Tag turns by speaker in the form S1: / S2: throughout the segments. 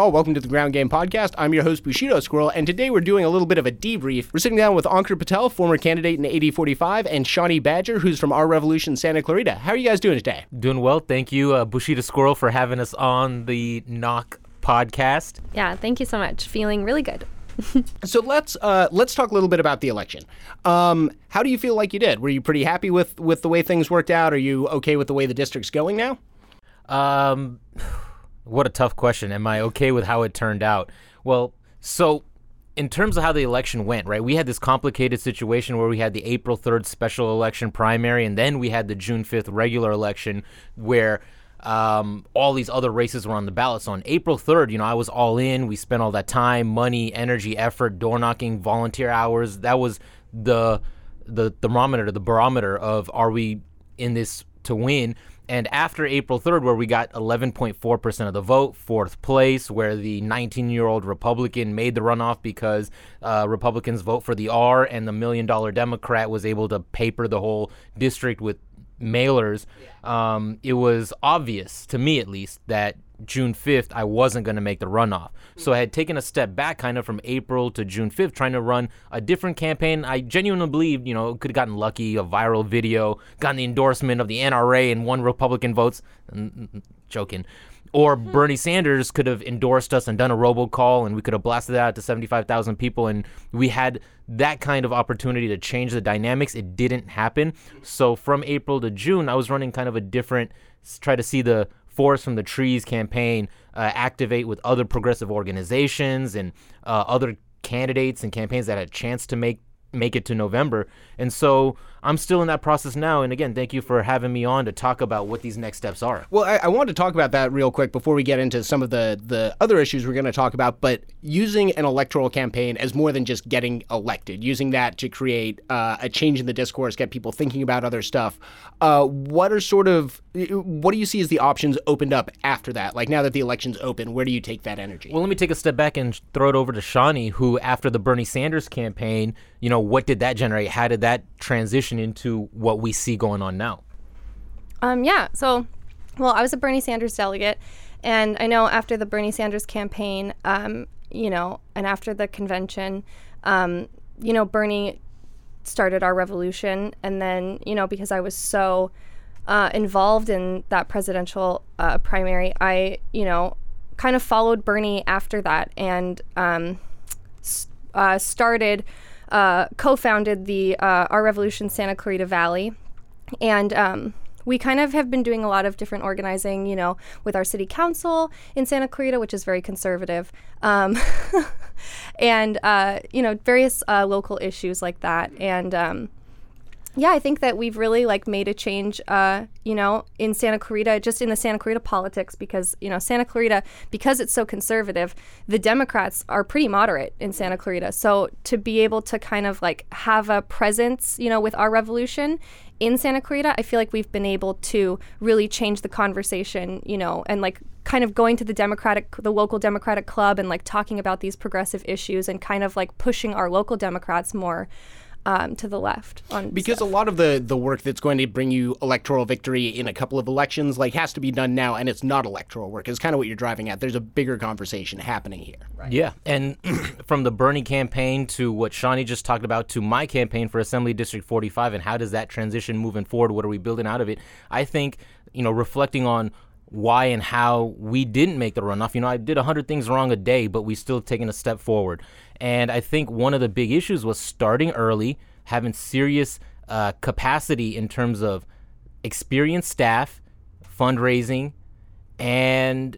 S1: all. Welcome to the Ground Game Podcast. I'm your host, Bushido Squirrel, and today we're doing a little bit of a debrief. We're sitting down with Ankur Patel, former candidate in AD45, and Shawnee Badger, who's from Our Revolution Santa Clarita. How are you guys doing today?
S2: Doing well. Thank you, uh, Bushido Squirrel, for having us on the Knock podcast.
S3: Yeah, thank you so much. Feeling really good.
S1: so let's uh, let's talk a little bit about the election. Um, how do you feel like you did? Were you pretty happy with with the way things worked out? Are you okay with the way the district's going now?
S2: Um, what a tough question. Am I okay with how it turned out? Well, so in terms of how the election went, right? We had this complicated situation where we had the April 3rd special election primary, and then we had the June 5th regular election where um, all these other races were on the ballot. So on April 3rd, you know, I was all in. We spent all that time, money, energy, effort, door knocking, volunteer hours. That was the the thermometer, the barometer of are we in this to win? And after April 3rd, where we got 11.4% of the vote, fourth place, where the 19 year old Republican made the runoff because uh, Republicans vote for the R and the million dollar Democrat was able to paper the whole district with mailers, um, it was obvious, to me at least, that June 5th, I wasn't going to make the runoff. So I had taken a step back kind of from April to June 5th, trying to run a different campaign. I genuinely believed, you know, could have gotten lucky, a viral video, gotten the endorsement of the NRA and won Republican votes. Joking. Or hmm. Bernie Sanders could have endorsed us and done a robocall, and we could have blasted that out to 75,000 people, and we had that kind of opportunity to change the dynamics. It didn't happen. So from April to June, I was running kind of a different, try to see the forest from the trees campaign uh, activate with other progressive organizations and uh, other candidates and campaigns that had a chance to make make it to November. And so I'm still in that process now. And again, thank you for having me on to talk about what these next steps are.
S1: Well, I, I want to talk about that real quick before we get into some of the, the other issues we're going to talk about. But using an electoral campaign as more than just getting elected, using that to create uh, a change in the discourse, get people thinking about other stuff. Uh, what are sort of, what do you see as the options opened up after that? Like now that the election's open, where do you take that energy?
S2: Well, let me take a step back and throw it over to Shawnee, who after the Bernie Sanders campaign, you know, what did that generate? How did that transition? Transition into what we see going on now?
S3: Um, yeah. So, well, I was a Bernie Sanders delegate, and I know after the Bernie Sanders campaign, um, you know, and after the convention, um, you know, Bernie started our revolution, and then you know, because I was so uh, involved in that presidential uh, primary, I you know, kind of followed Bernie after that, and um, uh, started uh, co-founded the uh, Our Revolution Santa Clarita Valley, and um, we kind of have been doing a lot of different organizing, you know, with our city council in Santa Clarita, which is very conservative, um, and uh, you know, various uh, local issues like that, and um, yeah, I think that we've really like made a change, uh, you know, in Santa Clarita, just in the Santa Clarita politics, because you know Santa Clarita, because it's so conservative, the Democrats are pretty moderate in Santa Clarita. So to be able to kind of like have a presence, you know, with our revolution in Santa Clarita, I feel like we've been able to really change the conversation, you know, and like kind of going to the Democratic, the local Democratic club, and like talking about these progressive issues, and kind of like pushing our local Democrats more um, to the left on
S1: because
S3: stuff.
S1: a lot of the the work that's going to bring you electoral victory in a couple of elections like has to be done now and it's not electoral work. Is kind of what you're driving at. There's a bigger conversation happening here.
S2: Right? yeah and from the bernie campaign to what shawnee just talked about to my campaign for assembly district 45 and how does that transition moving forward? What are we building out of it? I think you know reflecting on why and how we didn't make the runoff. You know, I did 100 things wrong a day, but we still taken a step forward. And I think one of the big issues was starting early, having serious uh, capacity in terms of experienced staff, fundraising, and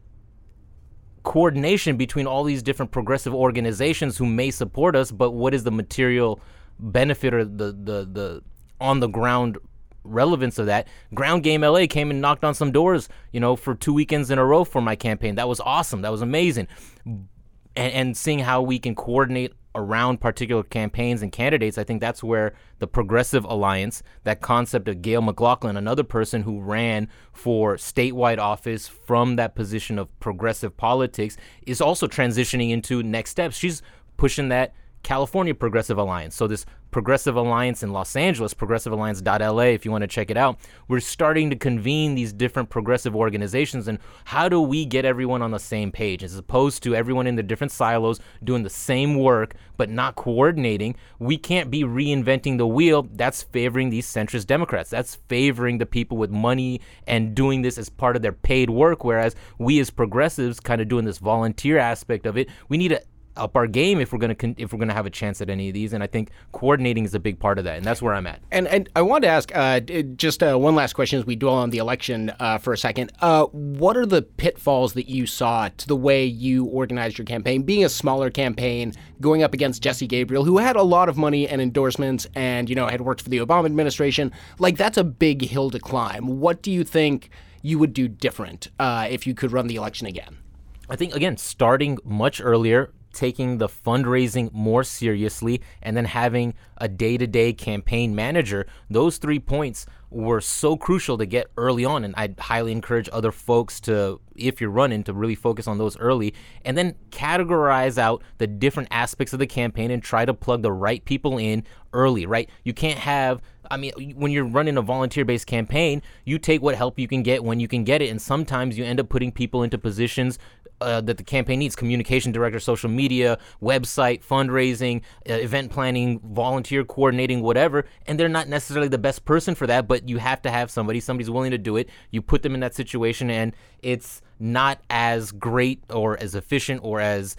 S2: coordination between all these different progressive organizations who may support us, but what is the material benefit or the the the on the ground relevance of that. Ground Game LA came and knocked on some doors, you know, for two weekends in a row for my campaign. That was awesome. That was amazing. And, and seeing how we can coordinate around particular campaigns and candidates, I think that's where the Progressive Alliance, that concept of Gayle McLaughlin, another person who ran for statewide office from that position of progressive politics, is also transitioning into next steps. She's pushing that California Progressive Alliance. So this Progressive Alliance in Los Angeles, progressivealliance.la, if you want to check it out. We're starting to convene these different progressive organizations and how do we get everyone on the same page as opposed to everyone in the different silos doing the same work but not coordinating. We can't be reinventing the wheel. That's favoring these centrist Democrats. That's favoring the people with money and doing this as part of their paid work, whereas we as progressives kind of doing this volunteer aspect of it. We need to up our game if we're going to con- if we're to have a chance at any of these and I think coordinating is a big part of that and that's where I'm at.
S1: And and I wanted to ask uh, just uh, one last question as we dwell on the election uh, for a second. Uh, what are the pitfalls that you saw to the way you organized your campaign, being a smaller campaign, going up against Jesse Gabriel, who had a lot of money and endorsements, and you know had worked for the Obama administration? Like that's a big hill to climb. What do you think you would do different uh, if you could run the election again?
S2: I think again starting much earlier taking the fundraising more seriously and then having a day-to-day campaign manager those three points were so crucial to get early on and i'd highly encourage other folks to if you're running to really focus on those early and then categorize out the different aspects of the campaign and try to plug the right people in early right you can't have I mean, when you're running a volunteer based campaign, you take what help you can get when you can get it. And sometimes you end up putting people into positions uh, that the campaign needs communication director, social media, website, fundraising, uh, event planning, volunteer coordinating, whatever. And they're not necessarily the best person for that, but you have to have somebody, somebody's willing to do it. You put them in that situation, and it's not as great or as efficient or as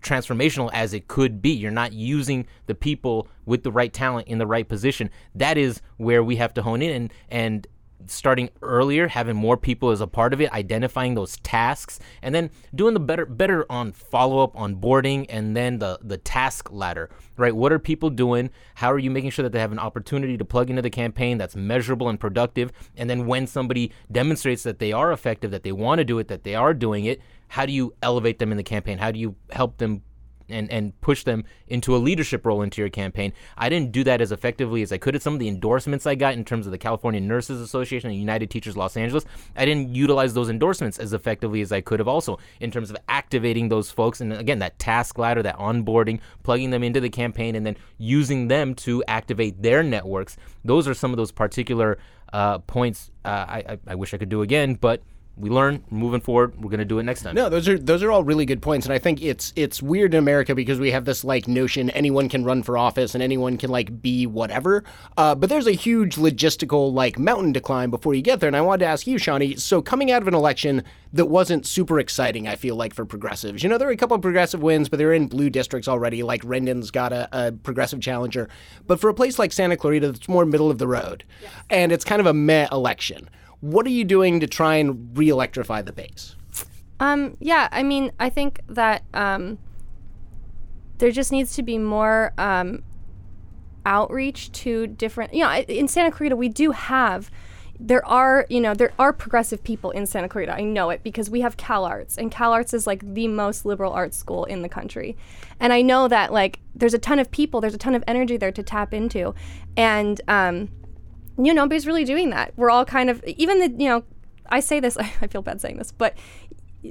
S2: transformational as it could be. You're not using the people with the right talent in the right position. That is where we have to hone in and and starting earlier, having more people as a part of it, identifying those tasks, and then doing the better better on follow up, on boarding, and then the the task ladder. Right? What are people doing? How are you making sure that they have an opportunity to plug into the campaign that's measurable and productive? And then when somebody demonstrates that they are effective, that they want to do it, that they are doing it, how do you elevate them in the campaign? How do you help them and and push them into a leadership role into your campaign. I didn't do that as effectively as I could. At some of the endorsements I got in terms of the California Nurses Association and United Teachers Los Angeles, I didn't utilize those endorsements as effectively as I could have. Also, in terms of activating those folks, and again, that task ladder, that onboarding, plugging them into the campaign, and then using them to activate their networks. Those are some of those particular uh, points uh, I, I wish I could do again, but we learn moving forward we're going to do it next time
S1: no those are those are all really good points and i think it's it's weird in america because we have this like notion anyone can run for office and anyone can like be whatever uh, but there's a huge logistical like mountain to climb before you get there and i wanted to ask you shawnee so coming out of an election that wasn't super exciting i feel like for progressives you know there are a couple of progressive wins but they're in blue districts already like rendon's got a, a progressive challenger but for a place like santa clarita that's more middle of the road yes. and it's kind of a meh election what are you doing to try and re-electrify the base?
S3: Um, yeah, I mean, I think that um, there just needs to be more um, outreach to different. You know, in Santa Clarita, we do have. There are, you know, there are progressive people in Santa Clarita. I know it because we have Cal Arts, and Cal Arts is like the most liberal arts school in the country. And I know that like there's a ton of people, there's a ton of energy there to tap into, and um, you know, nobody's really doing that. We're all kind of, even the, you know, I say this, I feel bad saying this, but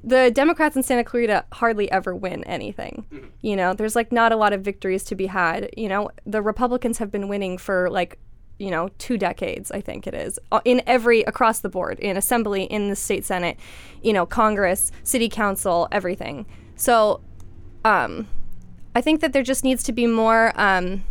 S3: the Democrats in Santa Clarita hardly ever win anything. Mm-hmm. You know, there's like not a lot of victories to be had. You know, the Republicans have been winning for like, you know, two decades, I think it is, uh, in every, across the board, in Assembly, in the state Senate, you know, Congress, City Council, everything. So, um, I think that there just needs to be more, um,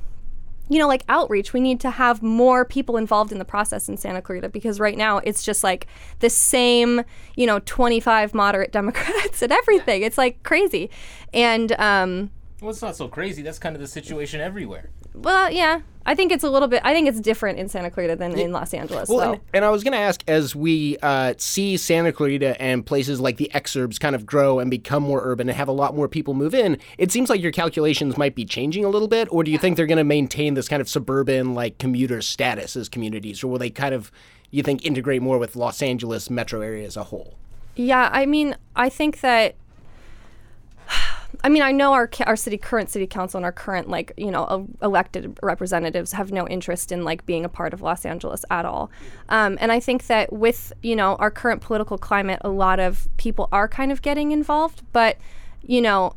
S3: you know, like outreach. We need to have more people involved in the process in Santa Clarita because right now it's just like the same, you know, 25 moderate Democrats and everything. It's like crazy. And, um,
S2: well, it's not so crazy. That's kind of the situation everywhere.
S3: Well, yeah. I think it's a little bit. I think it's different in Santa Clarita than in Los Angeles. Well,
S1: and, and, I was going to ask, as we uh, see Santa Clarita and places like the exurbs kind of grow and become more urban and have a lot more people move in, it seems like your calculations might be changing a little bit. Or do you think they're going to maintain this kind of suburban, like commuter status as communities, or will they kind of, you think, integrate more with Los Angeles metro area as a whole?
S3: Yeah, I mean, I think that I mean, I know our our city current city council and our current like you know elected representatives have no interest in like being a part of Los Angeles at all, um, and I think that with you know our current political climate, a lot of people are kind of getting involved, but you know.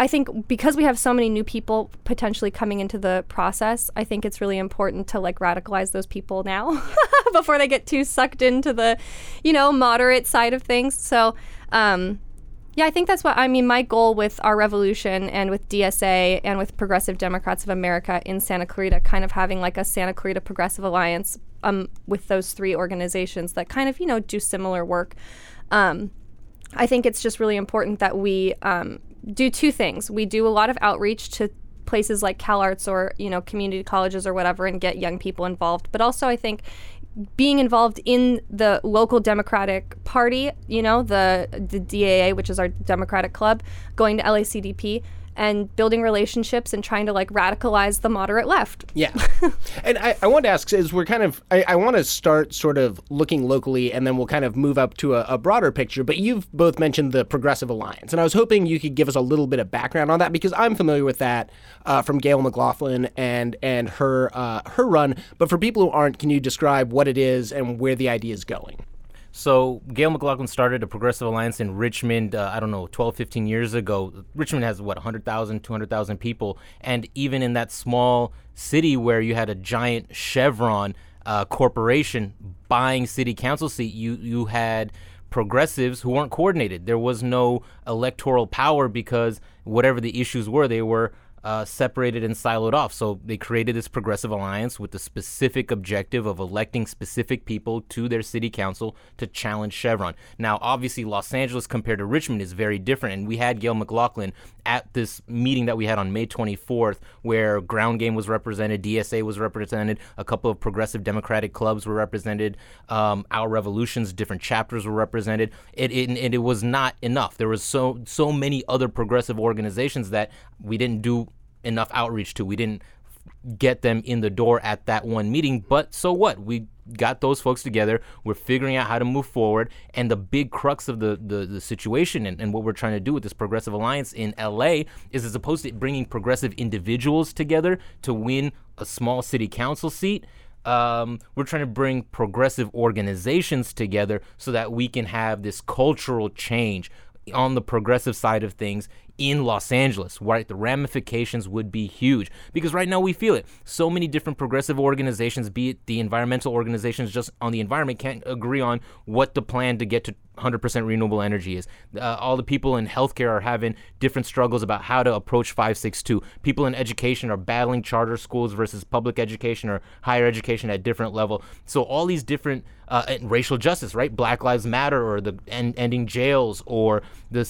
S3: I think because we have so many new people potentially coming into the process, I think it's really important to like radicalize those people now before they get too sucked into the, you know, moderate side of things. So, um, yeah, I think that's what I mean. My goal with our revolution and with DSA and with Progressive Democrats of America in Santa Clarita, kind of having like a Santa Clarita Progressive Alliance um, with those three organizations that kind of, you know, do similar work. Um, I think it's just really important that we um, do two things. We do a lot of outreach to places like CalArts or you know community colleges or whatever and get young people involved. But also, I think being involved in the local Democratic Party, you know, the the DAA, which is our Democratic club, going to LACDP and building relationships and trying to like radicalize the moderate left.
S1: Yeah. and I, I want to ask is we're kind of, I, I want to start sort of looking locally and then we'll kind of move up to a, a, broader picture. But you've both mentioned the Progressive Alliance. And I was hoping you could give us a little bit of background on that because I'm familiar with that uh, from Gayle McLaughlin and, and her, uh, her run. But for people who aren't, can you describe what it is and where the idea is going?
S2: So Gayle McLaughlin started a progressive alliance in Richmond, uh, I don't know, 12, 15 years ago. Richmond has, what, 100,000, 200,000 people. And even in that small city where you had a giant Chevron uh, corporation buying city council seat, you, you had progressives who weren't coordinated. There was no electoral power because whatever the issues were, they were uh, separated and siloed off. So they created this progressive alliance with the specific objective of electing specific people to their city council to challenge Chevron. Now, obviously, Los Angeles compared to Richmond is very different. And we had Gayle McLaughlin at this meeting that we had on May 24th, where Ground Game was represented, DSA was represented, a couple of progressive Democratic clubs were represented, um, Our Revolutions, different chapters were represented. It, it, it, it was not enough. There was so so many other progressive organizations that we didn't do enough outreach to. We didn't get them in the door at that one meeting, but so what? We got those folks together. We're figuring out how to move forward. And the big crux of the, the, the situation and, and what we're trying to do with this progressive alliance in LA is as opposed to bringing progressive individuals together to win a small city council seat. Um, we're trying to bring progressive organizations together so that we can have this cultural change on the progressive side of things in Los Angeles, right? The ramifications would be huge because right now we feel it. So many different progressive organizations, be it the environmental organizations just on the environment, can't agree on what the plan to get to 100% renewable energy is. Uh, all the people in healthcare are having different struggles about how to approach 562. People in education are battling charter schools versus public education or higher education at different level. So all these different uh, racial justice, right? Black Lives Matter or the end, ending jails or the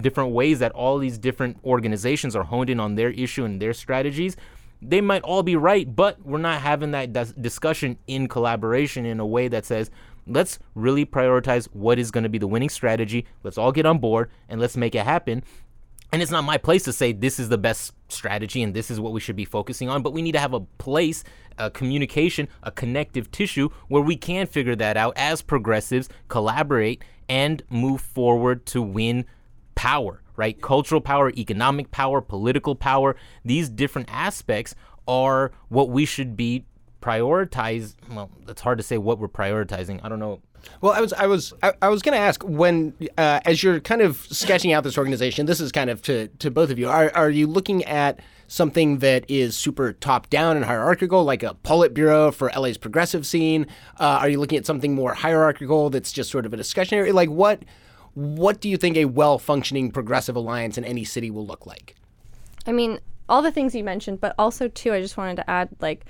S2: different ways that all these different organizations are honed in on their issue and their strategies they might all be right, but we're not having that dis- discussion in collaboration in a way that says, let's really prioritize what is going to be the winning strategy. Let's all get on board and let's make it happen. And it's not my place to say this is the best strategy and this is what we should be focusing on, but we need to have a place, a communication, a connective tissue where we can figure that out as progressives, collaborate, and move forward to win power, right? Cultural power, economic power, political power. These different aspects are what we should be prioritize well it's hard to say what we're prioritizing. I don't know.
S1: Well i was i was i, I was going to ask when uh, as you're kind of sketching out this organization this is kind of to to both of you are, are you looking at something that is super top down and hierarchical like a politburo for la's progressive scene? Uh, are you looking at something more hierarchical that's just sort of a discussion area? Like what what do you think a well functioning progressive alliance in any city will look like?
S3: I mean all the things you mentioned but also too i just wanted to add like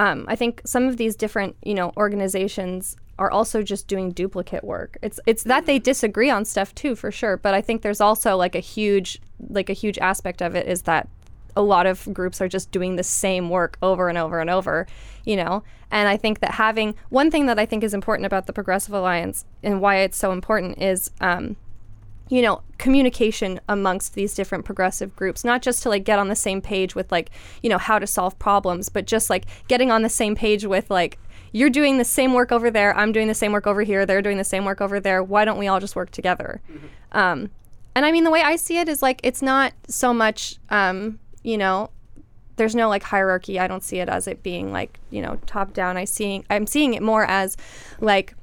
S3: um, I think some of these different, you know, organizations are also just doing duplicate work. It's it's that they disagree on stuff too, for sure. But I think there's also like a huge like a huge aspect of it is that a lot of groups are just doing the same work over and over and over, you know. And I think that having one thing that I think is important about the Progressive Alliance and why it's so important is um, you know communication amongst these different progressive groups not just to like get on the same page with like you know how to solve problems but just like getting on the same page with like you're doing the same work over there i'm doing the same work over here they're doing the same work over there why don't we all just work together mm-hmm. um, and i mean the way i see it is like it's not so much um, you know there's no like hierarchy i don't see it as it being like you know top down i seeing i'm seeing it more as like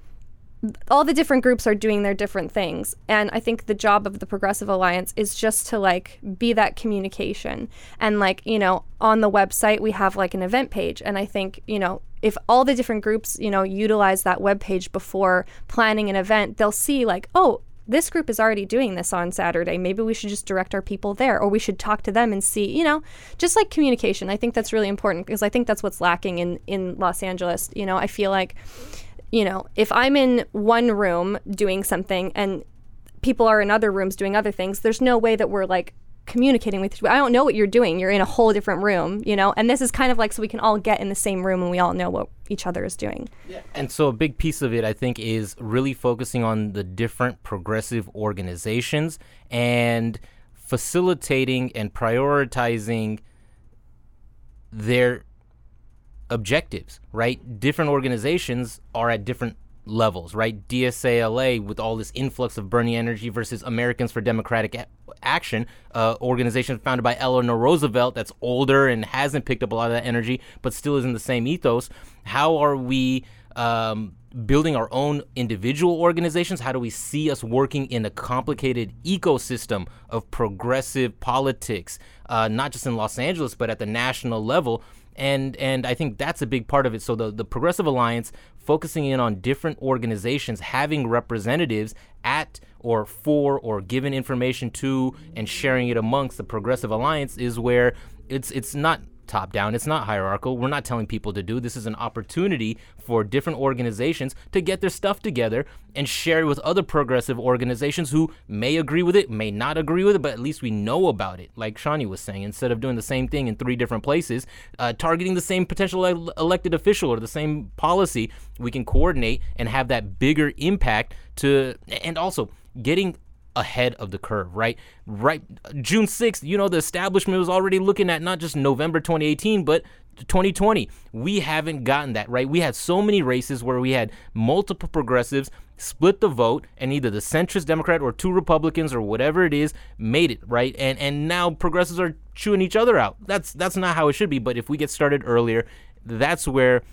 S3: all the different groups are doing their different things and i think the job of the progressive alliance is just to like be that communication and like you know on the website we have like an event page and i think you know if all the different groups you know utilize that web page before planning an event they'll see like oh this group is already doing this on Saturday. Maybe we should just direct our people there, or we should talk to them and see, you know, just like communication. I think that's really important because I think that's what's lacking in, in Los Angeles. You know, I feel like you know, if I'm in one room doing something and people are in other rooms doing other things, there's no way that we're like communicating with you. I don't know what you're doing. You're in a whole different room, you know? And this is kind of like so we can all get in the same room and we all know what each other is doing.
S2: Yeah. And so a big piece of it I think is really focusing on the different progressive organizations and facilitating and prioritizing their objectives, right? Different organizations are at different levels, right? DSALA with all this influx of Bernie energy versus Americans for Democratic a- Action, uh, organization founded by Eleanor Roosevelt that's older and hasn't picked up a lot of that energy, but still is in the same ethos. How are we um, building our own individual organizations? How do we see us working in a complicated ecosystem of progressive politics, uh, not just in Los Angeles, but at the national level? And and I think that's a big part of it. So the the Progressive Alliance focusing in on different organizations having representatives at or for or given information to and sharing it amongst the Progressive Alliance is where it's it's not top down. It's not hierarchical. We're not telling people to do. This is an opportunity for different organizations to get their stuff together and share it with other progressive organizations who may agree with it, may not agree with it, but at least we know about it. Like Shawnee was saying, instead of doing the same thing in three different places, uh, targeting the same potential elected official or the same policy, we can coordinate and have that bigger impact to, and also getting ahead of the curve, right? Right June 6th, you know, the establishment was already looking at not just November 2018, but 2020. We haven't gotten that, right? We had so many races where we had multiple progressives split the vote and either the centrist Democrat or two Republicans or whatever it is made it, right? And and now progressives are chewing each other out. That's that's not how it should be, but if we get started earlier, that's where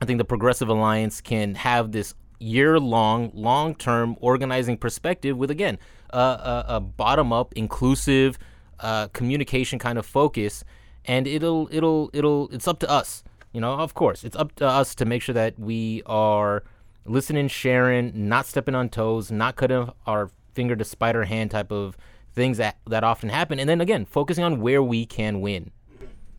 S2: I think the Progressive Alliance can have this year long, long term organizing perspective with, again, a, a bottom up, inclusive uh, communication kind of focus. And it'll, it'll, it'll, it's up to us. You know, of course, it's up to us to make sure that we are listening, sharing, not stepping on toes, not cutting our finger to spider hand type of things that, that often happen. And then again, focusing on where we can win.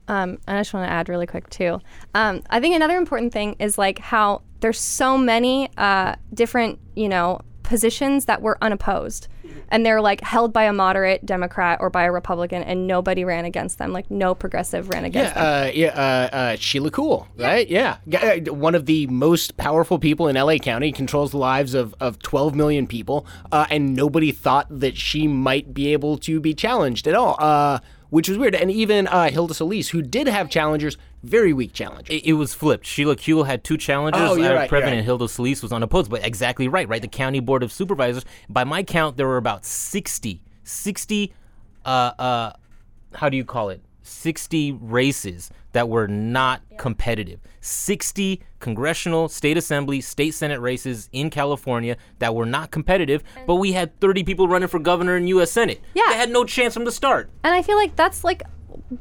S3: Um, I just want to add really quick too. Um, I think another important thing is like how there's so many uh, different, you know, positions that were unopposed, and they're like held by a moderate Democrat or by a Republican, and nobody ran against them. Like no progressive ran against
S1: yeah,
S3: them.
S1: Uh, yeah, uh, uh, Sheila Kuehl, right? Yeah. yeah. Uh, one of the most powerful people in LA County, controls the lives of, of 12 million people, uh, and nobody thought that she might be able to be challenged at all uh, which was weird. And even uh, Hilda Solis, who did have challengers, very weak challengers.
S2: It, it was flipped. Sheila Kuehl had two challengers.
S1: Oh, you're
S2: uh,
S1: right,
S2: President
S1: you're right.
S2: Hilda Solis was unopposed, but exactly right, right? The county board of supervisors, by my count, there were about 60, 60, uh, uh, how do you call it? 60 races that were not competitive. 60 congressional, state assembly, state senate races in California that were not competitive, but we had 30 people running for governor and U.S. Senate.
S3: Yeah.
S2: They had no chance from the start.
S3: And I feel like that's like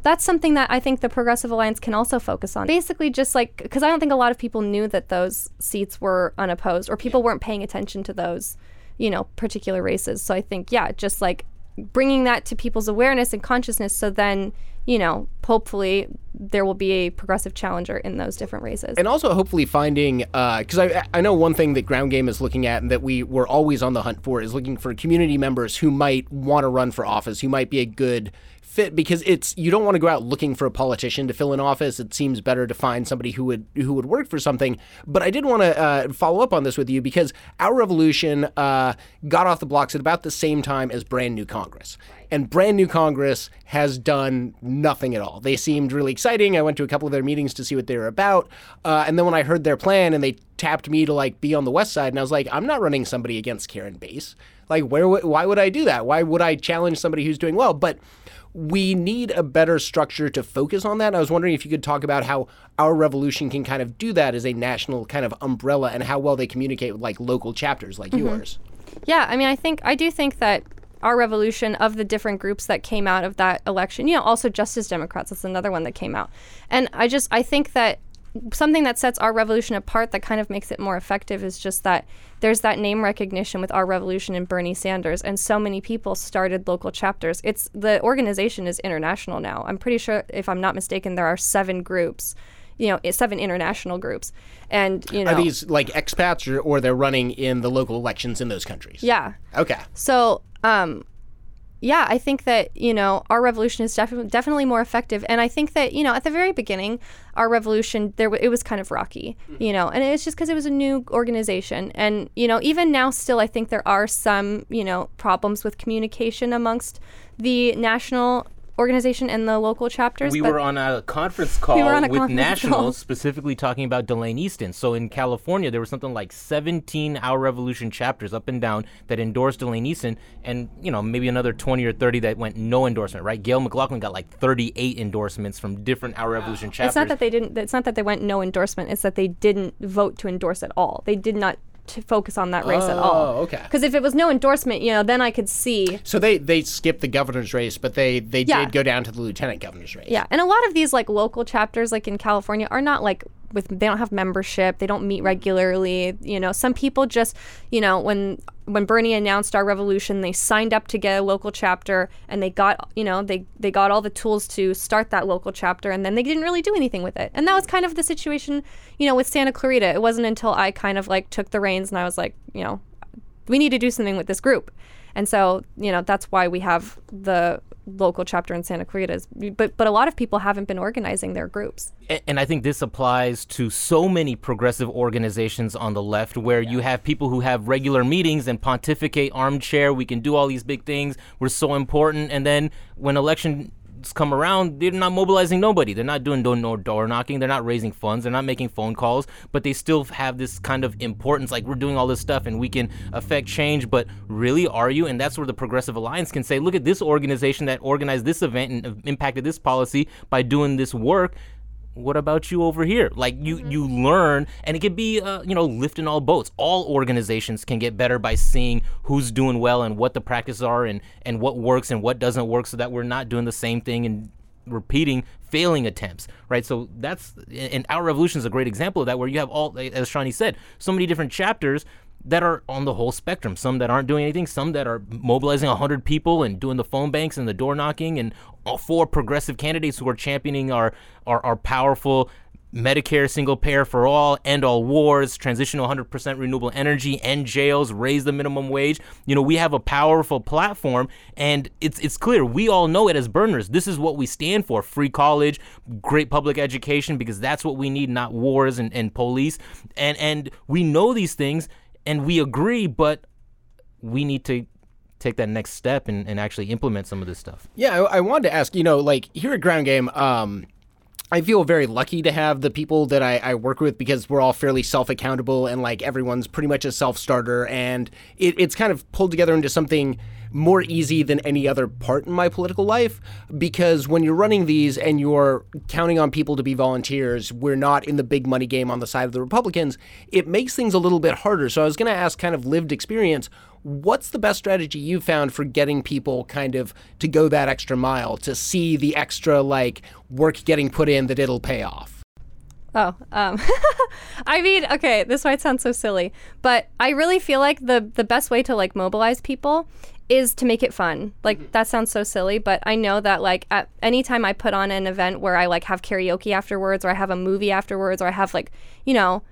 S3: that's something that I think the Progressive Alliance can also focus on. Basically, just like because I don't think a lot of people knew that those seats were unopposed, or people weren't paying attention to those, you know, particular races. So I think, yeah, just like bringing that to people's awareness and consciousness, so then you know, hopefully there will be a progressive challenger in those different races.
S1: And also, hopefully, finding uh, because I I know one thing that Ground Game is looking at and that we were always on the hunt for is looking for community members who might want to run for office, who might be a good fit because it's you don't want to go out looking for a politician to fill an office. It seems better to find somebody who would who would work for something. But I did want to uh, follow up on this with you because our revolution uh, got off the blocks at about the same time as brand new Congress. And brand new Congress has done nothing at all. They seemed really exciting. I went to a couple of their meetings to see what they were about, uh, and then when I heard their plan and they tapped me to like be on the west side, and I was like, I'm not running somebody against Karen Bass. Like, where? Why would I do that? Why would I challenge somebody who's doing well? But we need a better structure to focus on that. I was wondering if you could talk about how our revolution can kind of do that as a national kind of umbrella and how well they communicate with like local chapters like mm-hmm. yours.
S3: Yeah, I mean, I think I do think that our revolution of the different groups that came out of that election, you know, also Justice Democrats, that's another one that came out. And I just I think that something that sets our revolution apart that kind of makes it more effective is just that there's that name recognition with our revolution and Bernie Sanders and so many people started local chapters. It's the organization is international now. I'm pretty sure if I'm not mistaken there are 7 groups you know, seven international groups. And, you know.
S1: Are these like expats or, or they're running in the local elections in those countries?
S3: Yeah.
S1: Okay.
S3: So, um, yeah, I think that you know our revolution is definitely definitely more effective, and I think that you know at the very beginning, our revolution there w- it was kind of rocky, mm-hmm. you know, and it's just because it was a new organization, and you know even now still I think there are some you know problems with communication amongst the national organization and the local chapters.
S2: We were on a conference call We
S3: were on a
S2: with
S3: conference
S2: nationals
S3: call.
S2: specifically talking about Delaine Eastin. So in California, there was something like 17 Our Revolution chapters up and down that endorsed Delaine Eastin, and you know maybe another 20 or 30 that went no endorsement. Right? Gayle McLaughlin got like 38 endorsements from different Our Revolution chapters.
S3: It's not that they didn't. It's not that they went no endorsement. It's that they didn't vote to endorse at all. They did not to focus on that race at oh, all.
S1: Oh, okay.
S3: Because if it was no endorsement, you know, then I could see.
S1: So they they skipped the governor's race, but they they
S3: Yeah.
S1: did go down to the lieutenant governor's race.
S3: Yeah, and a lot of these like local chapters, like in California, are not like with. They don't have membership. They don't meet regularly. You know, some people just, you know, when when Bernie announced our revolution, they signed up to get a local chapter, and they got, you know, they they got all the tools to start that local chapter, and then they didn't really do anything with it. And that was kind of the situation, you know, with Santa Clarita. It wasn't until I kind of like took the reins and I was like, you know, we need to do something with this group. And so, you know, that's why we have the local chapter in Santa Clarita. is- But but a lot of people haven't been organizing their groups.
S2: A- and I think this applies to so many progressive organizations on the left where you have people who have regular meetings and pontificate armchair, we can do all these big things, we're so important, and then when come around, they're not mobilizing nobody. They're not doing door, knocking, they're not raising funds, they're not making phone calls, but they still have this kind of importance like we're doing all this stuff and we can affect change, but really are you? And that's where the Progressive Alliance can say, look at this organization that organized this event and impacted this policy by doing this work what about you over here? Like you you learn and it could be uh, you know lifting all boats. All organizations can get better by seeing who's doing well and what the practices are and and what works and what doesn't work so that we're not doing the same thing and repeating failing attempts right? So that's and our revolution is a great example of that where you have all as Shawnee said so many different chapters that are on the whole spectrum. Some that aren't doing anything, some that are mobilizing 100 people and doing the phone banks and the door knocking, and all four progressive candidates who are championing our, our, our powerful Medicare single payer for all, end all wars, transition to 100% renewable energy, end jails, raise the minimum wage. You know, we have a powerful platform, and it's it's clear we all know it as burners. This is what we stand for: free college, great public education, because that's what we need, not wars and, and police. And and we know these things, and we agree, but we need to take that next step and, and actually implement some of this stuff.
S1: Yeah, I, I wanted to ask, you know, like here at Ground Game, um, I feel very lucky to have the people that I, I work with because we're all fairly self accountable and like everyone's pretty much a self starter. And it, it's kind of pulled together into something more easy than any other part in my political life because when you're running these and you're counting on people to be volunteers, we're not in the big money game on the side of the Republicans. It makes things a little bit harder. So I was going to ask, kind of lived experience, what's the best strategy you found for getting people kind of to go that extra mile to see the extra like work getting put in that it'll pay off?
S3: Oh, um, I mean, okay, this might sound so silly, but I really feel like the the best way to like mobilize people is to make it fun. Like that sounds so silly, but I know that like at any time I put on an event where I like have karaoke afterwards, or I have a movie afterwards, or I have like you know.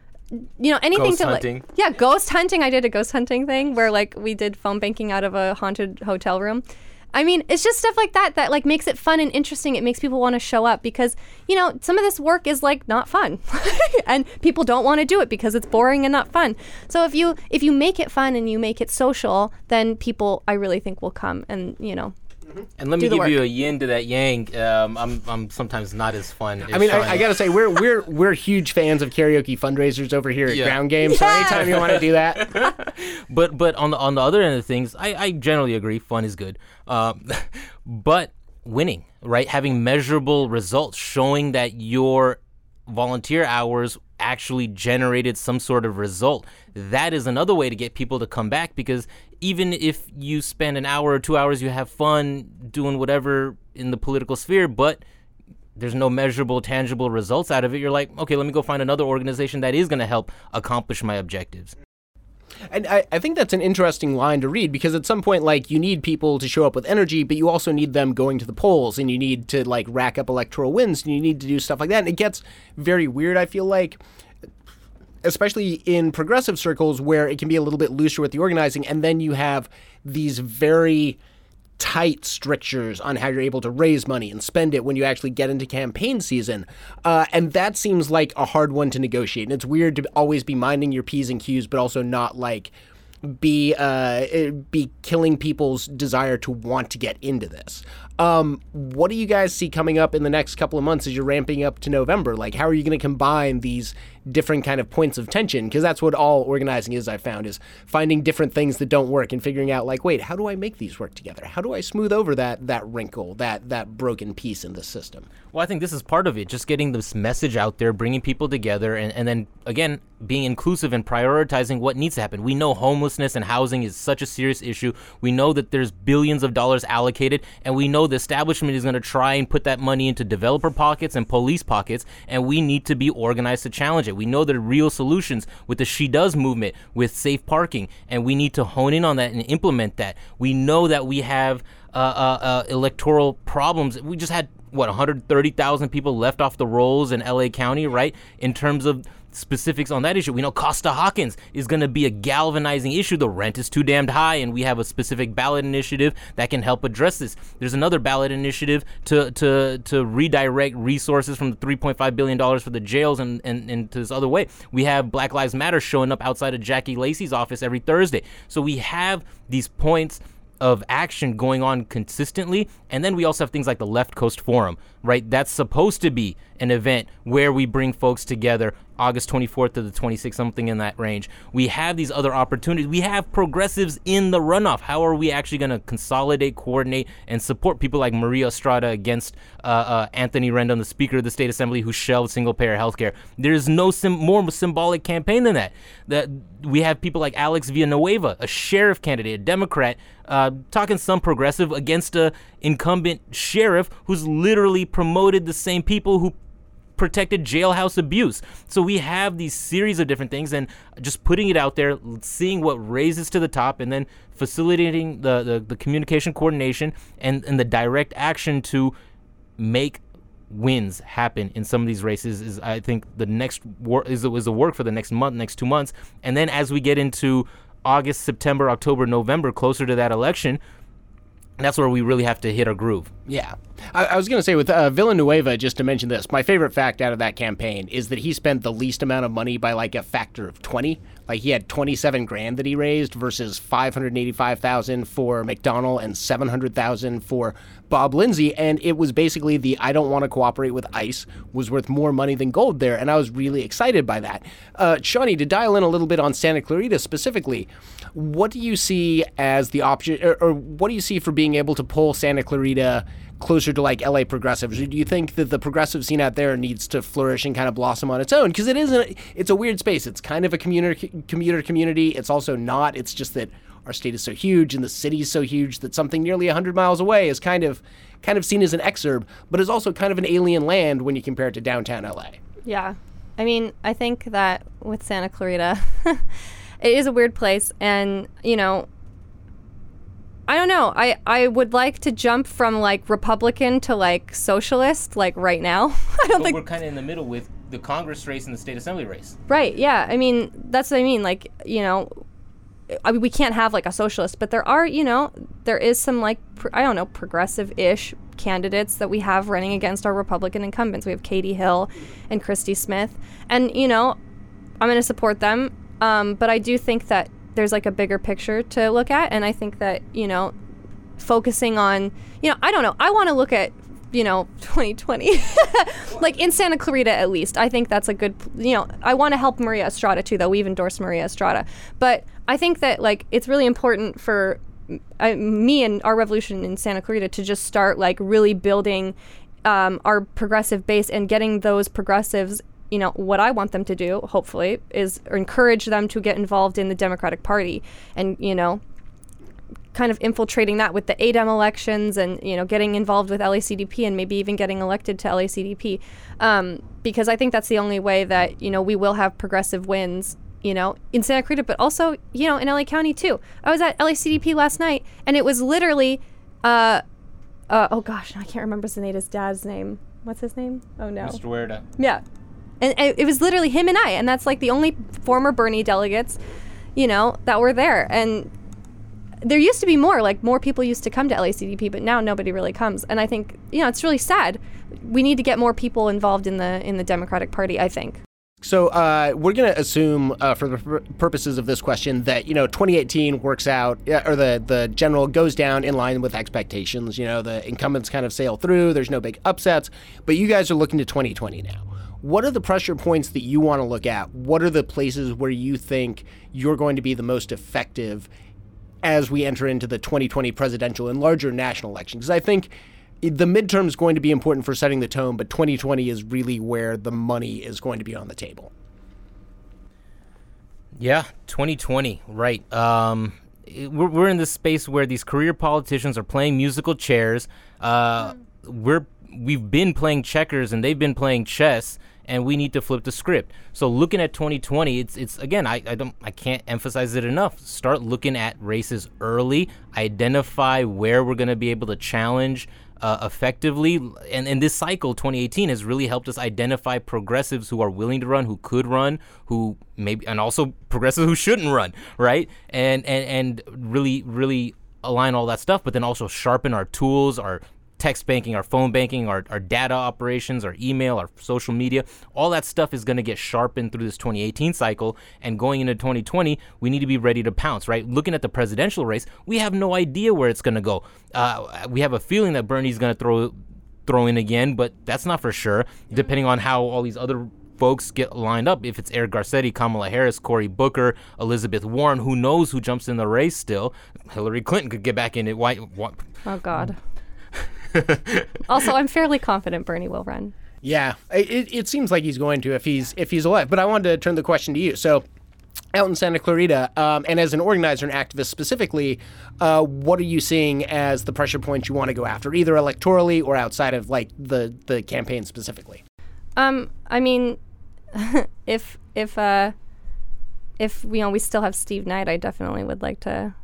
S3: You know anything
S2: Ghost
S3: to
S2: hunting.
S3: like yeah ghost hunting I did a ghost hunting thing where like we did phone banking out of a haunted hotel room I mean, it's just stuff like that that like makes it fun and interesting. It makes people want to show up because you know some of this work is like not fun, and people don't want to do it because it's boring and not fun. So if you if you make it fun and you make it social, then people I really think will come and you know.
S2: And let me
S3: Do the
S2: give you a yin to that yang. Um, I'm, I'm sometimes not as fun.
S1: I mean, I, I gotta say, we're we're we're huge fans of karaoke fundraisers over here at
S2: Yeah.
S1: Ground Game. So
S3: Yes!
S1: anytime you want to do that,
S2: but but on the on the other end of things, I, I generally agree. Fun is good, um, but winning, right? Having measurable results, showing that your volunteer hours actually generated some sort of result. That is another way to get people to come back because even if you spend an hour or two hours, you have fun doing whatever in the political sphere, but there's no measurable, tangible results out of it, you're like, okay, let me go find another organization that is going to help accomplish my objectives.
S1: And I, I think that's an interesting line to read because at some point, like, you need people to show up with energy, but you also need them going to the polls and you need to, like, rack up electoral wins and you need to do stuff like that. And it gets very weird, I feel like, especially in progressive circles where it can be a little bit looser with the organizing. And then you have these very tight strictures on how you're able to raise money and spend it when you actually get into campaign season. Uh, and that seems like a hard one to negotiate. And it's weird to always be minding your P's and Q's, but also not like be uh, be killing people's desire to want to get into this. Um, what do you guys see coming up in the next couple of months as you're ramping up to November? Like, how are you going to combine these different kind of points of tension? Because that's what all organizing is. I found is finding different things that don't work and figuring out like, wait, how do I make these work together? How do I smooth over that that wrinkle, that that broken piece in the system?
S2: Well, I think this is part of it. Just getting this message out there, bringing people together, and, and then again being inclusive and prioritizing what needs to happen. We know homelessness and housing is such a serious issue. We know that there's billions of dollars allocated, and we know the establishment is going to try and put that money into developer pockets and police pockets, and we need to be organized to challenge it. We know there are real solutions with the She Does movement, with safe parking, and we need to hone in on that and implement that. We know that we have uh, uh, uh, electoral problems. We just had what 130,000 people left off the rolls in LA County, right? In terms of specifics on that issue. We know Costa Hawkins is going to be a galvanizing issue. The rent is too damned high, and we have a specific ballot initiative that can help address this. There's another ballot initiative to to to redirect resources from the 3.5 billion dollars for the jails and, and and to this other way. We have Black Lives Matter showing up outside of Jackie Lacey's office every Thursday. So we have these points of action going on consistently. And then we also have things like the Left Coast Forum, right? That's supposed to be an event where we bring folks together August 24th to the 26th, something in that range. We have these other opportunities. We have progressives in the runoff. How are we actually going to consolidate, coordinate, and support people like Maria Estrada against uh, uh, Anthony Rendon, the Speaker of the State Assembly, who shelved single-payer health care? There's no sim- more symbolic campaign than that. That we have people like Alex Villanueva, a sheriff candidate, a Democrat, uh, talking some progressive against a incumbent sheriff who's literally promoted the same people who protected jailhouse abuse. So we have these series of different things and just putting it out there, seeing what raises to the top, and then facilitating the, the, the communication coordination and, and the direct action to make wins happen in some of these races is I think the next work is, is the work for the next month, next two months. And then as we get into August, September, October, November, closer to that election, that's where we really have to hit our groove.
S1: Yeah. I, I was going to say with uh, Villanueva, just to mention this, my favorite fact out of that campaign is that he spent the least amount of money by like a factor of 20. Like he had 27 grand that he raised versus 585,000 for McDonnell and 700,000 for Bob Lindsay. And it was basically the I don't want to cooperate with ICE was worth more money than gold there. And I was really excited by that. Uh, Shawnee, to dial in a little bit on Santa Clarita specifically, what do you see as the option, or, or what do you see for being able to pull Santa Clarita? Closer to like LA progressives? Or do you think that the progressive scene out there needs to flourish and kind of blossom on its own? Because it is a, it's a weird space. It's kind of a commuter commuter community. It's also not. It's just that our state is so huge and the city is so huge that something nearly 100 miles away is kind of kind of seen as an exurb, but is also kind of an alien land when you compare it to downtown LA.
S3: Yeah. I mean, I think that with Santa Clarita, it is a weird place and, you know, I don't know. I, I would like to jump from like Republican to like socialist like right now. I don't
S2: but
S3: think
S2: we're kind of in the middle with the Congress race and the state assembly race.
S3: Right. Yeah. I mean, that's what I mean. Like, you know, I mean, we can't have like a socialist, but there are, you know, there is some like pr- I don't know, progressive-ish candidates that we have running against our Republican incumbents. We have Katie Hill and Christy Smith, and you know, I'm going to support them. Um, but I do think that there's like a bigger picture to look at and i think that you know focusing on you know i don't know i want to look at you know 2020 like in santa clarita at least. I think that's a good you know i want to help maria estrada too though. We've endorsed maria estrada. But i think that like it's really important for I, me and our revolution in Santa Clarita to just start like really building um, our progressive base and getting those progressives you know what I want them to do hopefully is encourage them to get involved in the Democratic Party and you know kind of infiltrating that with the ADEM elections and you know getting involved with LACDP and maybe even getting elected to LACDP um, because I think that's the only way that you know we will have progressive wins you know in Santa Cruz but also you know in LA County too. I was at LACDP last night and it was literally uh, uh, oh gosh I can't remember Zenaida's dad's name. What's his name? Oh no.
S2: Mr. Huerta.
S3: yeah and, it was literally him and I and that's like the only former Bernie delegates you know that were there and there used to be more like more people used to come to LACDP but now nobody really comes and I think you know it's really sad we need to get more people involved in the in the Democratic Party I think
S1: So uh, we're going to assume, uh, for the purposes of this question, that you know 2018 works out, or the the general goes down in line with expectations. You know, the incumbents kind of sail through. There's no big upsets, but you guys are looking to 2020 now. What are the pressure points that you want to look at? What are the places where you think you're going to be the most effective as we enter into the 2020 presidential and larger national election? Because I think the midterm is going to be important for setting the tone, but 2020 is really where the money is going to be on the table.
S2: Yeah, 2020, right. Um, we're, we're in this space where these career politicians are playing musical chairs. Uh, we're we've been playing checkers and they've been playing chess, and we need to flip the script. So looking at 2020, it's it's again, I, I don't I can't emphasize it enough. Start looking at races early, identify where we're going to be able to challenge uh, effectively. And, and this cycle, 2018, has really helped us identify progressives who are willing to run, who could run, who maybe, and also progressives who shouldn't run, right? And and and really really align all that stuff, but then also sharpen our tools, our text banking, our phone banking, our, our data operations, our email, our social media, all that stuff is going to get sharpened through this 2018 cycle. And going into 2020, we need to be ready to pounce, right? Looking at the presidential race, we have no idea where it's going to go. Uh, we have a feeling that Bernie's going to throw throw in again, but that's not for sure, depending on how all these other folks get lined up. If it's Eric Garcetti, Kamala Harris, Cory Booker, Elizabeth Warren, who knows who jumps in the race still? Hillary Clinton could get back in it. Why? why
S3: oh God also I'm fairly confident Bernie will run
S1: Yeah, it, it seems like he's going to if he's if he's alive. But I wanted to turn the question to you. So, out in Santa Clarita, um, and as an organizer and activist specifically, uh, what are you seeing as the pressure points you want to go after, either electorally or outside of like the the campaign specifically?
S3: Um, I mean, if if uh, if you know we still have Steve Knight, I definitely would like to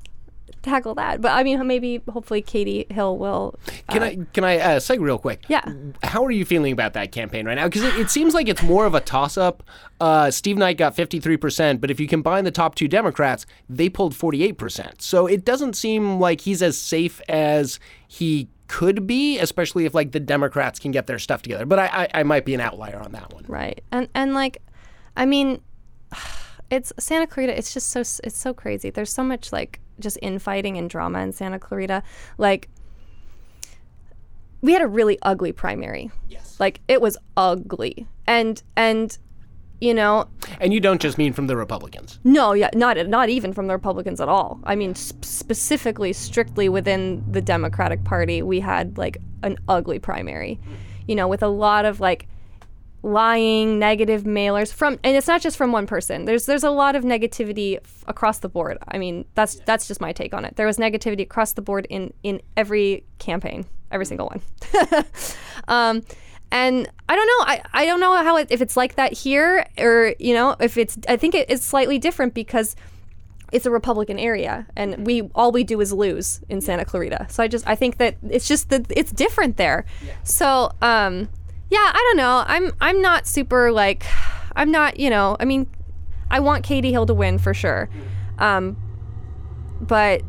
S3: tackle that. But I mean, maybe hopefully Katie Hill will.
S1: Can I can I uh, segue real quick?
S3: Yeah.
S1: How are you feeling about that campaign right now? Because it, it seems like it's more of a toss up. Uh, Steve Knight got 53%, but if you combine the top two Democrats, they pulled 48%. So it doesn't seem like he's as safe as he could be, especially if like the Democrats can get their stuff together. But I, I, I might be an outlier on that one.
S3: Right, and and like, I mean, it's Santa Clarita. It's just so it's so crazy. There's so much like just infighting and drama in Santa Clarita. Like, we had a really ugly primary.
S1: Yes.
S3: Like it was ugly, and and you know
S1: And you don't just mean from the Republicans.
S3: no yeah not not even from the republicans at all i mean sp- specifically strictly within the democratic party we had like an ugly primary you know with a lot of like lying negative mailers from and it's not just from one person there's there's a lot of negativity f- across the board i mean that's that's just my take on it there was negativity across the board in in every campaign every single one um and I don't know. I, I don't know how it, if it's like that here or you know if it's. I think it is slightly different because it's a Republican area, and we all we do is lose in Santa Clarita. So I just I think that it's just that it's different there. So um, yeah, I don't know. I'm I'm not super like I'm not you know. I mean, I want Katie Hill to win for sure, um, but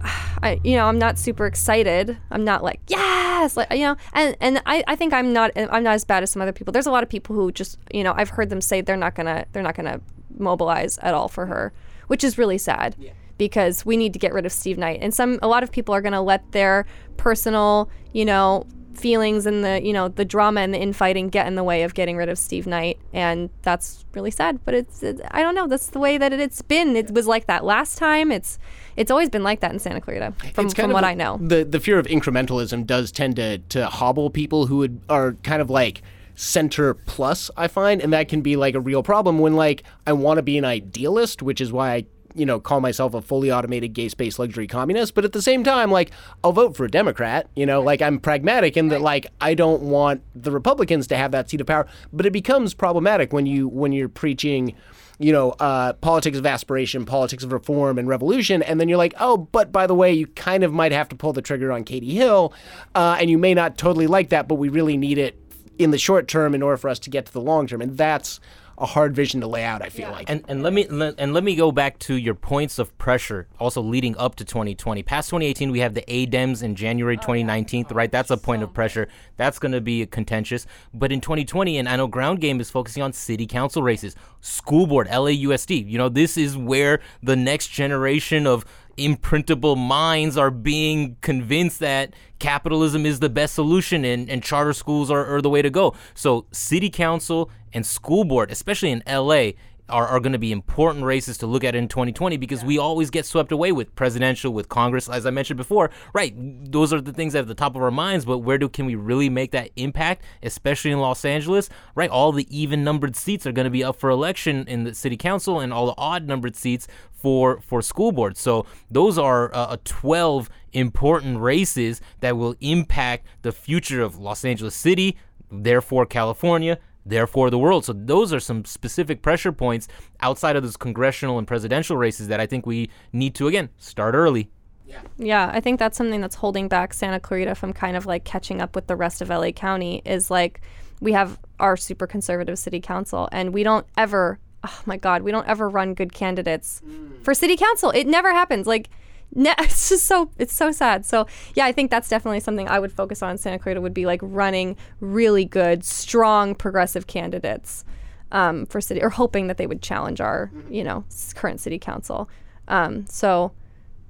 S3: I, you know, I'm not super excited. I'm not like yes, like you know, and and I, I think I'm not I'm not as bad as some other people. There's a lot of people who just you know I've heard them say they're not gonna they're not gonna mobilize at all for her, which is really sad because we need to get rid of Steve Knight. And some a lot of people are gonna let their personal you know feelings and the you know the drama and the infighting get in the way of getting rid of Steve Knight, and that's really sad. But it's, it's I don't know. That's the way that it, has been. It was like that last time. It's it's always been like that in Santa Clarita, from, from what I know.
S1: The the fear of incrementalism does tend to to hobble people who would, are kind of like center plus i find and that can be like a real problem when like i want to be an idealist which is why i you know, call myself a fully automated gay space luxury communist, but at the same time, like, I'll vote for a Democrat. You know, like, I'm pragmatic in that, like, I don't want the Republicans to have that seat of power. But it becomes problematic when you when you're preaching, you know, uh, politics of aspiration, politics of reform and revolution, and then you're like, oh, but by the way, you kind of might have to pull the trigger on Katie Hill, uh, and you may not totally like that, but we really need it in the short term in order for us to get to the long term, and that's a hard vision to lay out. I feel yeah. like.
S2: And and let me and let me go back to your points of pressure, also leading up to 2020. Past 2018, we have the ADEMS in January 2019, oh, right? That's a point so of pressure. That's going to be contentious. But in 2020, and I know Ground Game is focusing on city council races, school board, LAUSD. You know, this is where the next generation of imprintable minds are being convinced that capitalism is the best solution and, and charter schools are, are the way to go. So, city council and school board, especially in LA, are, are going to be important races to look at in 2020 because yeah. we always get swept away with presidential, with Congress, as I mentioned before. Right, those are the things at the top of our minds. But where do can we really make that impact, especially in Los Angeles? Right, all the even numbered seats are going to be up for election in the city council, and all the odd numbered seats for for school boards. So those are uh, 12 important races that will impact the future of Los Angeles City, therefore California, therefore the world. So those are some specific pressure points outside of those congressional and presidential races that I think we need to again start early.
S3: Yeah. yeah, I think that's something that's holding back Santa Clarita from kind of like catching up with the rest of LA County is like we have our super conservative city council and we don't ever oh my god, we don't ever run good candidates mm. for city council. It never happens. Like ne- it's just so it's so sad. So yeah, I think that's definitely something I would focus on. Santa Clarita would be like running really good, strong progressive candidates um, for city, or hoping that they would challenge our mm-hmm. you know current city council. Um, so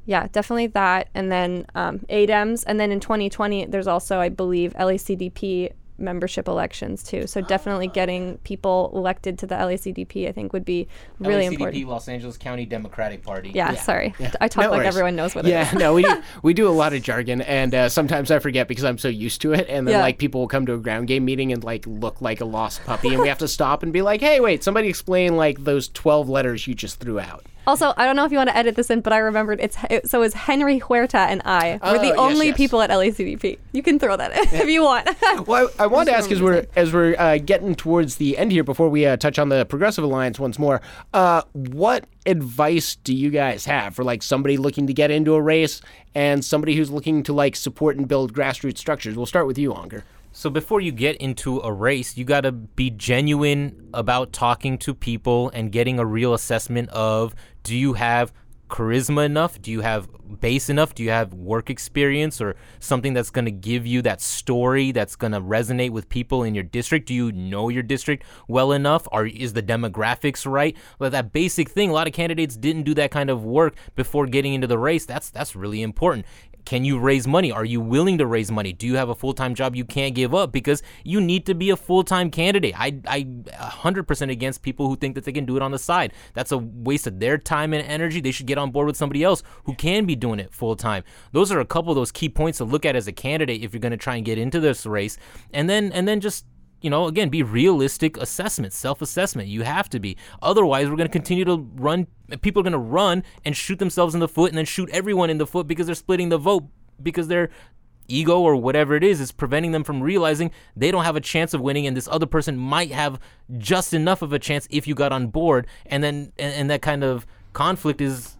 S3: yeah, definitely that, and then um, ADEMS, and then in 2020, there's also I believe LACDP membership elections too. So definitely getting people elected to the LACDP, I think, would be really
S2: LACDP,
S3: important.
S2: Los Angeles County Democratic Party.
S3: Yeah, yeah. sorry, yeah. I talk no like worries. everyone knows what
S1: yeah,
S3: it is.
S1: no, we do, we do a lot of jargon, and uh, sometimes I forget because I'm so used to it. And then yeah. like people will come to a ground game meeting and like look like a lost puppy, and we have to stop and be like, "Hey, wait, somebody explain like those twelve letters you just threw out."
S3: Also, I don't know if you want to edit this in, but I remembered it's it, so it's Henry Huerta and I. We're the oh, only yes, yes. people at LACDP. You can throw that in yeah. if you want.
S1: well, I, I want to ask as we're as we're uh, getting towards the end here before we uh, touch on the Progressive Alliance once more. Uh, what advice do you guys have for like somebody looking to get into a race and somebody who's looking to like support and build grassroots structures? We'll start with you, Ankur.
S2: So before you get into a race, you got to be genuine about talking to people and getting a real assessment of do you have charisma enough? Do you have base enough? Do you have work experience or something that's going to give you that story that's going to resonate with people in your district? Do you know your district well enough? Or is the demographics right? But that basic thing, a lot of candidates didn't do that kind of work before getting into the race. That's that's really important. Can you raise money? Are you willing to raise money? Do you have a full time job you can't give up? Because you need to be a full time candidate. I, I 100% against people who think that they can do it on the side. That's a waste of their time and energy. They should get on board with somebody else who can be doing it full time. Those are a couple of those key points to look at as a candidate if you're going to try and get into this race. And then, and then just you know, again, be realistic assessment, self assessment. You have to be. Otherwise, we're going to continue to run, people are going to run and shoot themselves in the foot and then shoot everyone in the foot because they're splitting the vote because their ego or whatever it is is preventing them from realizing they don't have a chance of winning and this other person might have just enough of a chance if you got on board and then and, and that kind of conflict is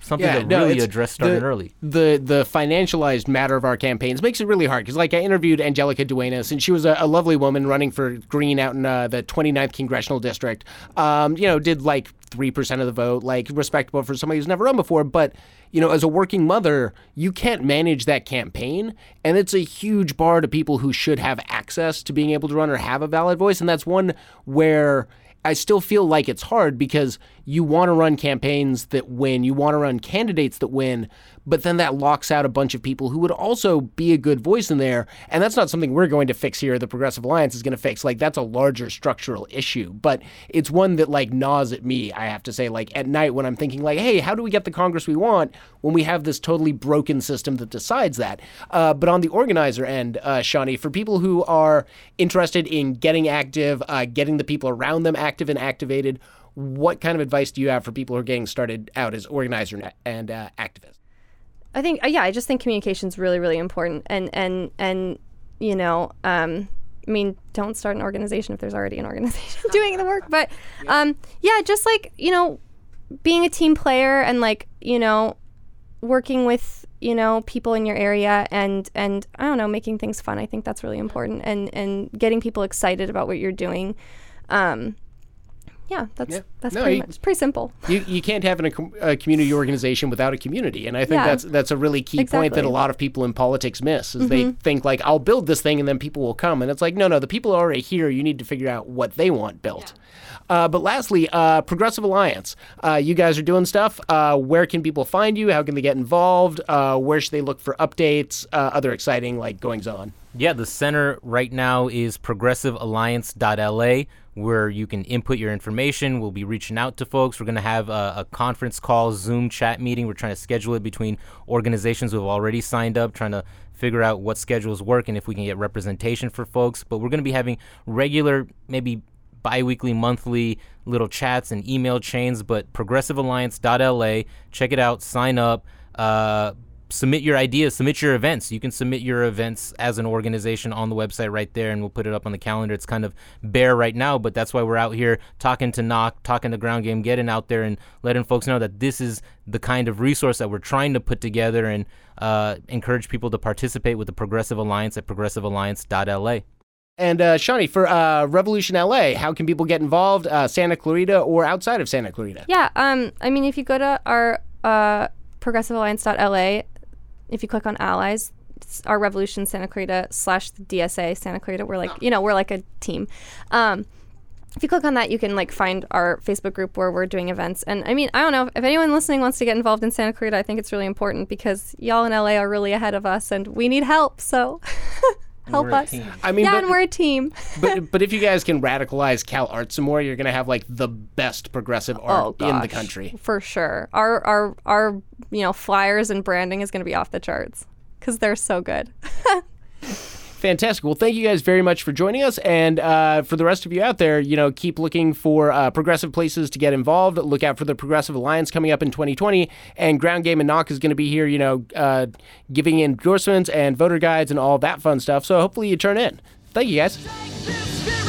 S2: something yeah, to no, really addressed starting
S1: the,
S2: early.
S1: The the financialized matter of our campaigns makes it really hard because like I interviewed Angelica Duenas and she was a, a lovely woman running for Green out in uh, the 29th congressional district. Um, you know, did like three percent of the vote, like respectable for somebody who's never run before. But you know, as a working mother, you can't manage that campaign, and it's a huge bar to people who should have access to being able to run or have a valid voice, and that's one where I still feel like it's hard because you want to run campaigns that win, you want to run candidates that win, but then that locks out a bunch of people who would also be a good voice in there. And that's not something we're going to fix here. The Progressive Alliance is going to fix. Like, that's a larger structural issue, but it's one that, like, gnaws at me, I have to say. Like, at night when I'm thinking, like, hey, how do we get the Congress we want when we have this totally broken system that decides that? Uh, but on the organizer end, uh, Shani, for people who are interested in getting active, uh, getting the people around them active and activated, what kind of advice do you have for people who are getting started out as organizer and uh, activists?
S3: I think yeah, I just think communication is really really important, and and and you know, um, I mean, don't start an organization if there's already an organization doing the work. But um, yeah, just like you know, being a team player and like you know, working with you know people in your area and and I don't know, making things fun. I think that's really important, and and getting people excited about what you're doing. Um, yeah, that's yeah. that's no, pretty you, much pretty simple.
S1: You, you can't have an, a, community organization without a community, and I think yeah. that's that's a really key exactly. point that a lot of people in politics miss. Is mm-hmm. they think like I'll build this thing and then people will come, and it's like no, no, the people are already here. You need to figure out what they want built. Yeah. Uh, but lastly, uh, Progressive Alliance. Uh, you guys are doing stuff. Uh, where can people find you? How can they get involved? Uh, where should they look for updates? Uh, other exciting like goings on.
S2: Yeah, the center right now is progressivealliance.la where you can input your information. We'll be reaching out to folks. We're going to have a, a, conference call, Zoom chat meeting. We're trying to schedule it between organizations who have already signed up, trying to figure out what schedules work and if we can get representation for folks. But we're going to be having regular, maybe bi-weekly monthly little chats and email chains but progressivealliance.la check it out sign up uh, submit your ideas, submit your events. You can submit your events as an organization on the website right there, and we'll put it up on the calendar. It's kind of bare right now, but that's why we're out here talking to Knock, talking to Ground Game, getting out there and letting folks know that this is the kind of resource that we're trying to put together and uh, encourage people to participate with the Progressive Alliance at progressivealliance.la.
S1: And uh, Shani, for uh, Revolution LA, how can people get involved, uh, Santa Clarita or outside of Santa Clarita?
S3: Yeah, um, I mean, if you go to our uh, progressivealliance.la, if you click on allies, our Revolution Santa Clarita slash the DSA Santa Clarita, we're like, you know, we're like a team. Um, if you click on that, you can like find our Facebook group where we're doing events. And I mean, I don't know if anyone listening wants to get involved in Santa Clarita. I think it's really important because y'all in LA are really ahead of us, and we need help. So. help us. I mean, yeah, but, and we're a team.
S1: but but if you guys can radicalize Cal Art some more, you're gonna have like the best progressive oh, art oh, in the country
S3: for sure. Our our our you know flyers and branding is gonna be off the charts because they're so good.
S1: Fantastic. Well, thank you guys very much for joining us. And uh, for the rest of you out there, you know, keep looking for uh, progressive places to get involved. Look out for the Progressive Alliance coming up in 2020. And Ground Game and Knock is going to be here, you know, uh, giving endorsements and voter guides and all that fun stuff. So hopefully you turn in. Thank you guys.